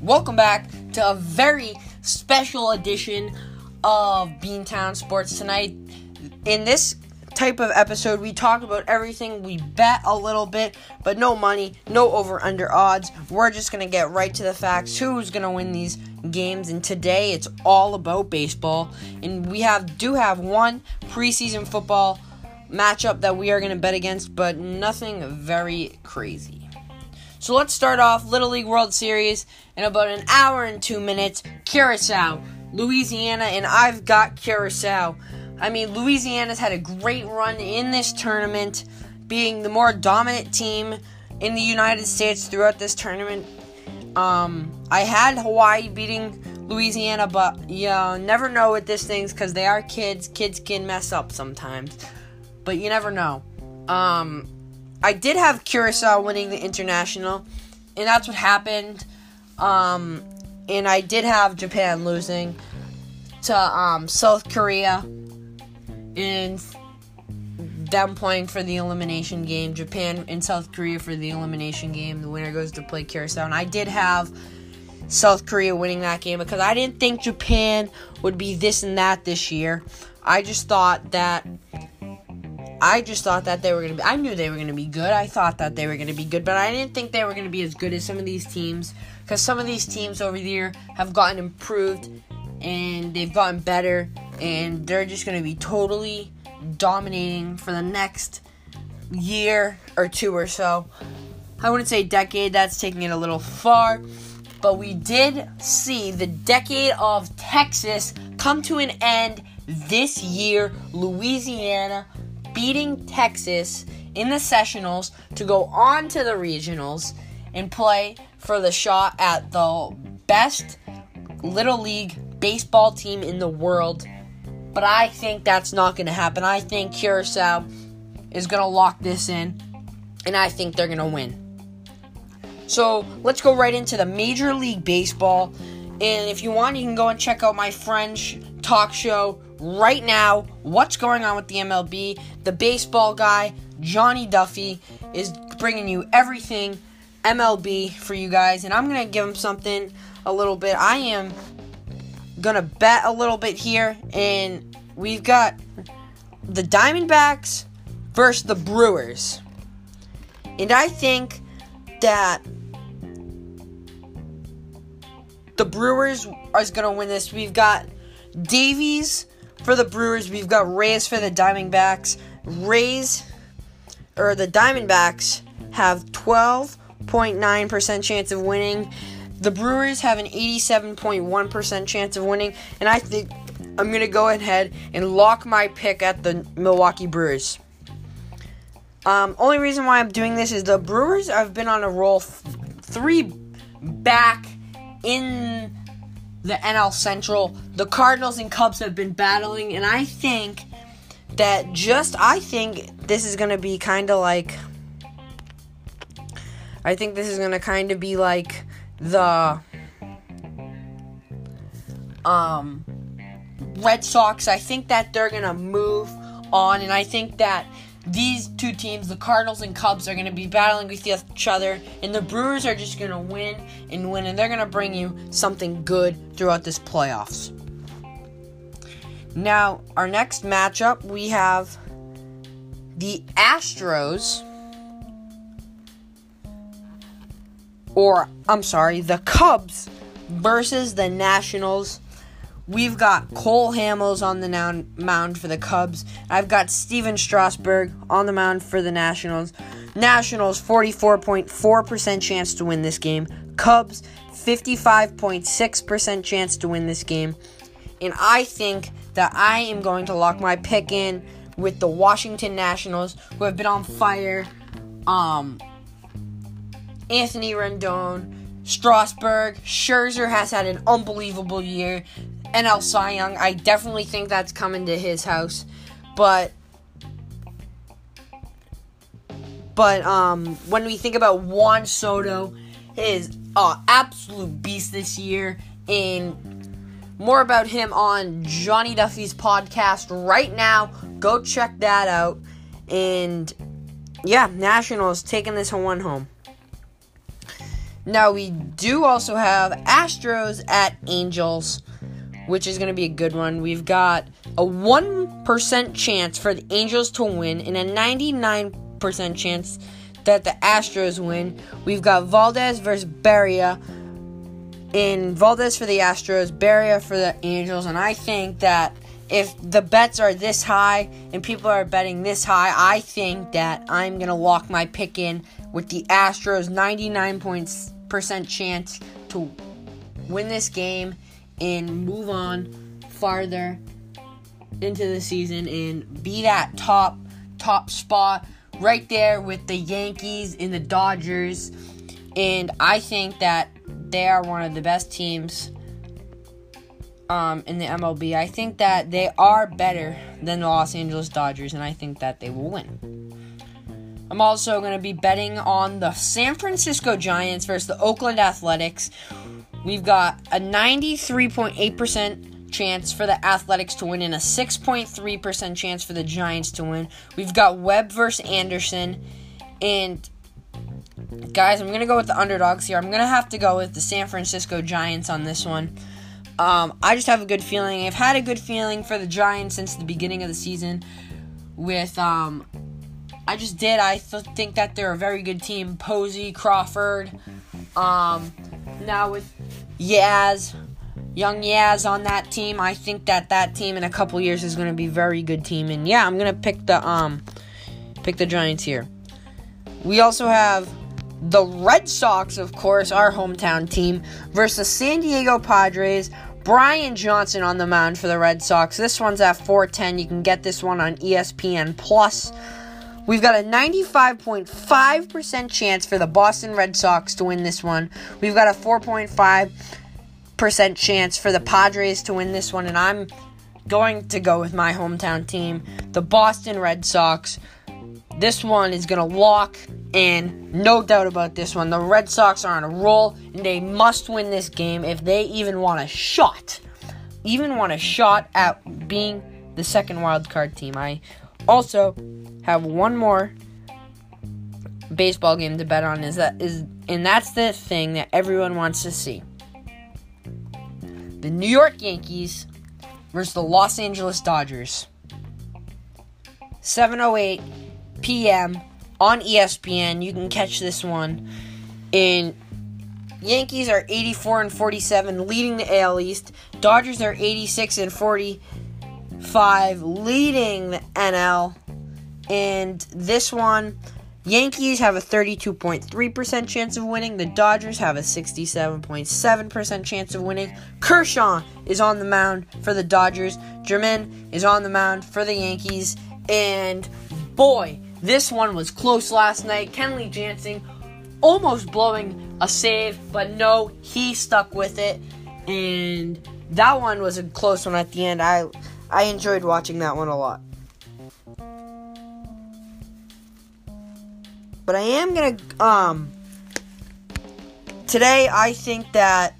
Welcome back to a very special edition of Beantown Sports tonight. In this type of episode, we talk about everything. We bet a little bit, but no money, no over under odds. We're just going to get right to the facts who's going to win these games. And today it's all about baseball. And we have do have one preseason football matchup that we are going to bet against, but nothing very crazy. So let's start off Little League World Series in about an hour and two minutes. Curacao, Louisiana, and I've got Curacao. I mean, Louisiana's had a great run in this tournament, being the more dominant team in the United States throughout this tournament. Um, I had Hawaii beating Louisiana, but you know, never know with these things because they are kids. Kids can mess up sometimes, but you never know. Um, I did have Curacao winning the international, and that's what happened. Um, and I did have Japan losing to um, South Korea in them playing for the elimination game. Japan and South Korea for the elimination game. The winner goes to play Curacao. And I did have South Korea winning that game because I didn't think Japan would be this and that this year. I just thought that I just thought that they were going to be I knew they were going to be good. I thought that they were going to be good, but I didn't think they were going to be as good as some of these teams cuz some of these teams over the year have gotten improved and they've gotten better and they're just going to be totally dominating for the next year or two or so. I wouldn't say decade, that's taking it a little far, but we did see the decade of Texas come to an end this year. Louisiana beating Texas in the sectionals to go on to the regionals and play for the shot at the best little league baseball team in the world. But I think that's not going to happen. I think Curacao is going to lock this in, and I think they're going to win. So let's go right into the Major League Baseball. And if you want, you can go and check out my French talk show right now. What's going on with the MLB? The baseball guy, Johnny Duffy, is bringing you everything MLB for you guys. And I'm going to give him something a little bit. I am gonna bet a little bit here, and we've got the Diamondbacks versus the Brewers. And I think that the Brewers are going to win this. We've got Davies for the Brewers. We've got Rays for the Diamondbacks. Rays, or the Diamondbacks, have 12.9% chance of winning. The Brewers have an 87.1% chance of winning, and I think I'm going to go ahead and lock my pick at the Milwaukee Brewers. Um, only reason why I'm doing this is the Brewers have been on a roll f- three back in the NL Central. The Cardinals and Cubs have been battling, and I think that just I think this is going to be kind of like I think this is going to kind of be like the um Red Sox. I think that they're going to move on and I think that these two teams, the Cardinals and Cubs, are going to be battling with each other, and the Brewers are just going to win and win, and they're going to bring you something good throughout this playoffs. Now, our next matchup, we have the Astros, or I'm sorry, the Cubs versus the Nationals. We've got Cole Hamels on the mound for the Cubs. I've got Stephen Strasburg on the mound for the Nationals. Nationals 44.4% chance to win this game. Cubs 55.6% chance to win this game. And I think that I am going to lock my pick in with the Washington Nationals, who have been on fire. Um, Anthony Rendon, Strasburg, Scherzer has had an unbelievable year. NL Cy Young. I definitely think that's coming to his house, but but um, when we think about Juan Soto, his uh, absolute beast this year, and more about him on Johnny Duffy's podcast right now. Go check that out, and yeah, Nationals taking this one home. Now we do also have Astros at Angels, which is going to be a good one. We've got a 1% chance for the Angels to win and a 99% chance that the Astros win. We've got Valdez versus Barria. In Valdez for the Astros, Barria for the Angels, and I think that if the bets are this high and people are betting this high, I think that I'm gonna lock my pick in with the Astros 99% chance to win this game and move on farther into the season and be that top top spot right there with the Yankees and the Dodgers. And I think that they are one of the best teams um, in the MLB. I think that they are better than the Los Angeles Dodgers, and I think that they will win. I'm also going to be betting on the San Francisco Giants versus the Oakland Athletics. We've got a 93.8% chance for the Athletics to win and a 6.3% chance for the Giants to win. We've got Webb versus Anderson. And guys, I'm going to go with the underdogs here. I'm going to have to go with the San Francisco Giants on this one. Um, I just have a good feeling. I've had a good feeling for the Giants since the beginning of the season. With um, I just did. I th- think that they're a very good team. Posey, Crawford. Um, now with Yaz, young Yaz on that team, I think that that team in a couple years is going to be very good team. And yeah, I'm going to pick the um, pick the Giants here. We also have the Red Sox, of course, our hometown team, versus San Diego Padres. Brian Johnson on the mound for the Red Sox. This one's at 410. You can get this one on ESPN Plus. We've got a 95.5% chance for the Boston Red Sox to win this one. We've got a 4.5% chance for the Padres to win this one, and I'm going to go with my hometown team, the Boston Red Sox. This one is going to lock and no doubt about this one. The Red Sox are on a roll, and they must win this game if they even want a shot. Even want a shot at being the second wild card team. I also have one more baseball game to bet on is that is and that's the thing that everyone wants to see. The New York Yankees versus the Los Angeles Dodgers. 708 p.m on ESPN. You can catch this one. And Yankees are 84 and 47, leading the AL East. Dodgers are 86 and 45, leading the NL. And this one, Yankees have a 32.3% chance of winning. The Dodgers have a 67.7% chance of winning. Kershaw is on the mound for the Dodgers. German is on the mound for the Yankees. And boy, this one was close last night. Kenley Jansen almost blowing a save, but no, he stuck with it. And that one was a close one at the end. I I enjoyed watching that one a lot. But I am gonna um today I think that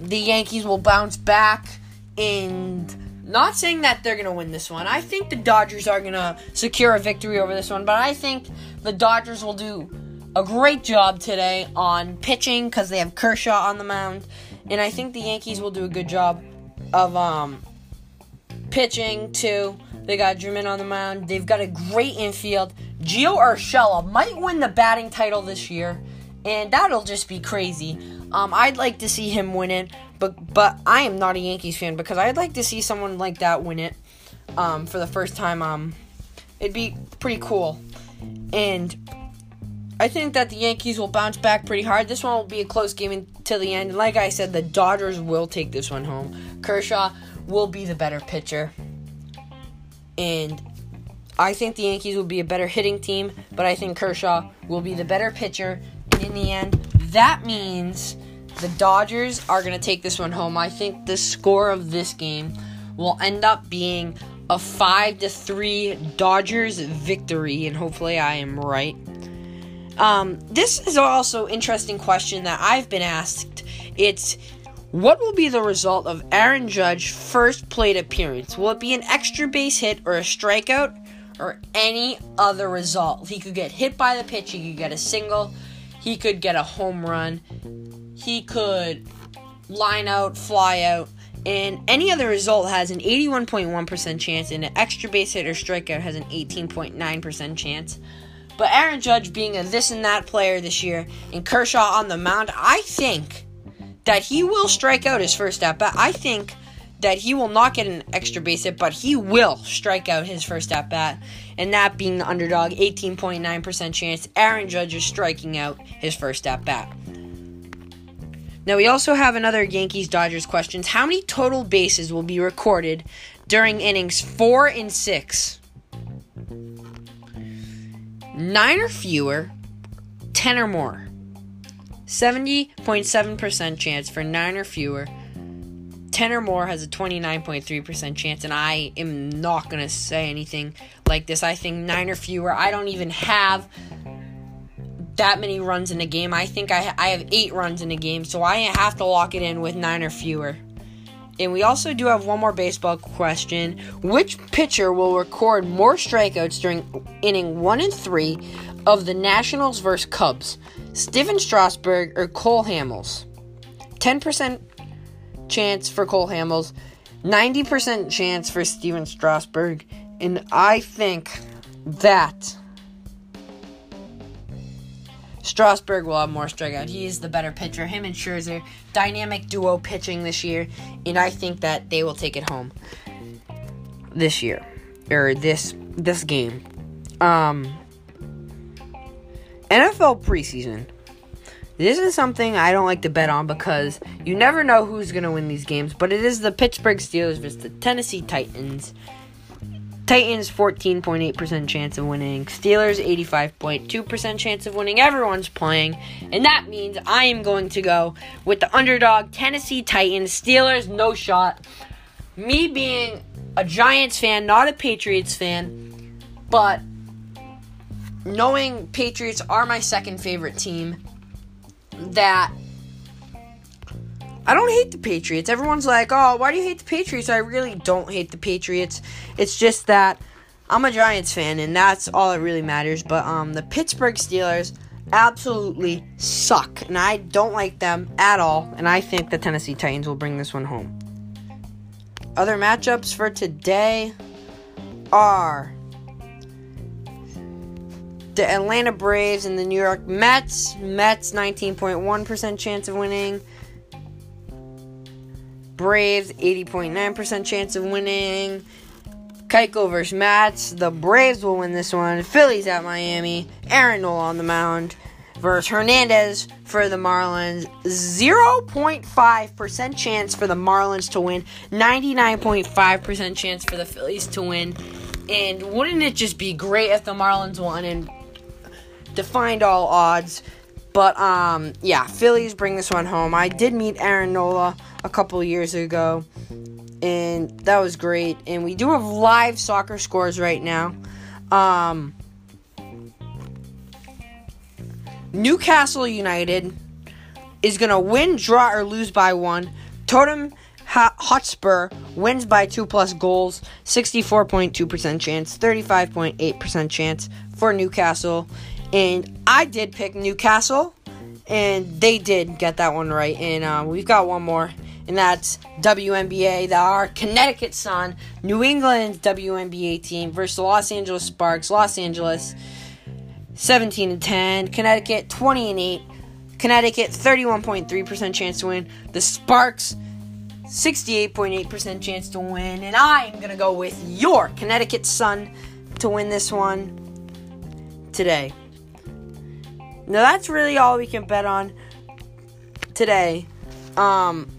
the Yankees will bounce back and not saying that they're going to win this one. I think the Dodgers are going to secure a victory over this one, but I think the Dodgers will do a great job today on pitching because they have Kershaw on the mound, and I think the Yankees will do a good job of um, pitching too. They got German on the mound. They've got a great infield. Gio Urshela might win the batting title this year, and that'll just be crazy. Um, I'd like to see him win it. But but I am not a Yankees fan because I'd like to see someone like that win it um, for the first time. Um, it'd be pretty cool, and I think that the Yankees will bounce back pretty hard. This one will be a close game until the end. Like I said, the Dodgers will take this one home. Kershaw will be the better pitcher, and I think the Yankees will be a better hitting team. But I think Kershaw will be the better pitcher. And in the end, that means the Dodgers are going to take this one home. I think the score of this game will end up being a 5 to 3 Dodgers victory and hopefully I am right. Um, this is also interesting question that I've been asked. It's what will be the result of Aaron Judge's first plate appearance? Will it be an extra base hit or a strikeout? or any other result. He could get hit by the pitch, he could get a single, he could get a home run, he could line out, fly out, and any other result has an 81.1% chance, and an extra base hit or strikeout has an 18.9% chance. But Aaron Judge being a this and that player this year, and Kershaw on the mound, I think that he will strike out his first at bat. I think that he will not get an extra base hit, but he will strike out his first at bat. And that being the underdog, 18.9% chance Aaron Judge is striking out his first at bat. Now, we also have another Yankees Dodgers questions. How many total bases will be recorded during innings four and six? Nine or fewer, 10 or more. 70.7% chance for nine or fewer, 10 or more has a 29.3% chance, and I am not going to say anything like this. I think 9 or fewer. I don't even have that many runs in a game. I think I, I have 8 runs in a game, so I have to lock it in with 9 or fewer. And we also do have one more baseball question. Which pitcher will record more strikeouts during inning 1 and 3 of the Nationals versus Cubs? Stephen Strasburg or Cole Hamels? 10% chance for Cole Hamels, 90% chance for Stephen Strasburg, and I think that Strasburg will have more strikeout. He is the better pitcher. Him and Scherzer, dynamic duo pitching this year, and I think that they will take it home this year or this this game. Um, NFL preseason. This is something I don't like to bet on because you never know who's going to win these games, but it is the Pittsburgh Steelers versus the Tennessee Titans. Titans 14.8% chance of winning, Steelers 85.2% chance of winning. Everyone's playing, and that means I am going to go with the underdog Tennessee Titans. Steelers no shot. Me being a Giants fan, not a Patriots fan, but knowing Patriots are my second favorite team, that I don't hate the Patriots. Everyone's like, oh, why do you hate the Patriots? I really don't hate the Patriots. It's just that I'm a Giants fan, and that's all that really matters. But um, the Pittsburgh Steelers absolutely suck, and I don't like them at all. And I think the Tennessee Titans will bring this one home. Other matchups for today are the Atlanta Braves and the New York Mets. Mets 19.1% chance of winning. Braves 80.9% chance of winning. Keuchel versus Mets. The Braves will win this one. Phillies at Miami. Aaron Nola on the mound versus Hernandez for the Marlins. 0.5% chance for the Marlins to win. 99.5% chance for the Phillies to win. And wouldn't it just be great if the Marlins won and defied all odds. But um, yeah, Phillies bring this one home. I did meet Aaron Nola a couple years ago, and that was great. And we do have live soccer scores right now. Um, Newcastle United is gonna win, draw, or lose by one. Tottenham Hotspur wins by two plus goals, 64.2% chance, 35.8% chance for Newcastle. And I did pick Newcastle, and they did get that one right. And uh, we've got one more, and that's WNBA, the, our Connecticut Sun, New England WNBA team versus the Los Angeles Sparks. Los Angeles 17 and 10, Connecticut 20 and 8. Connecticut 31.3% chance to win. The Sparks 68.8% chance to win. And I'm going to go with your Connecticut Sun to win this one today. Now that's really all we can bet on today. Um,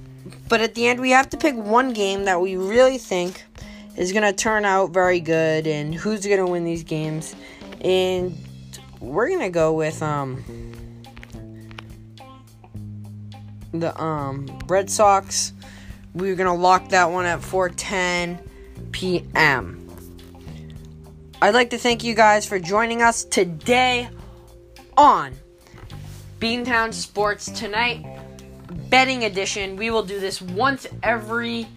but at the end, we have to pick one game that we really think is going to turn out very good and who's going to win these games. And we're going to go with um, the um, Red Sox. We're going to lock that one at 4:10 p.m. I'd like to thank you guys for joining us today on Beantown Sports tonight betting edition. We will do this once every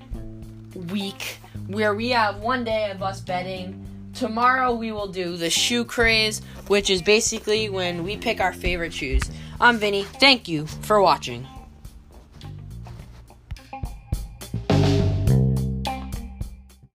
week where we have one day of us betting tomorrow we will do the shoe craze, which is basically when we pick our favorite shoes. I'm Vinny. Thank you for watching.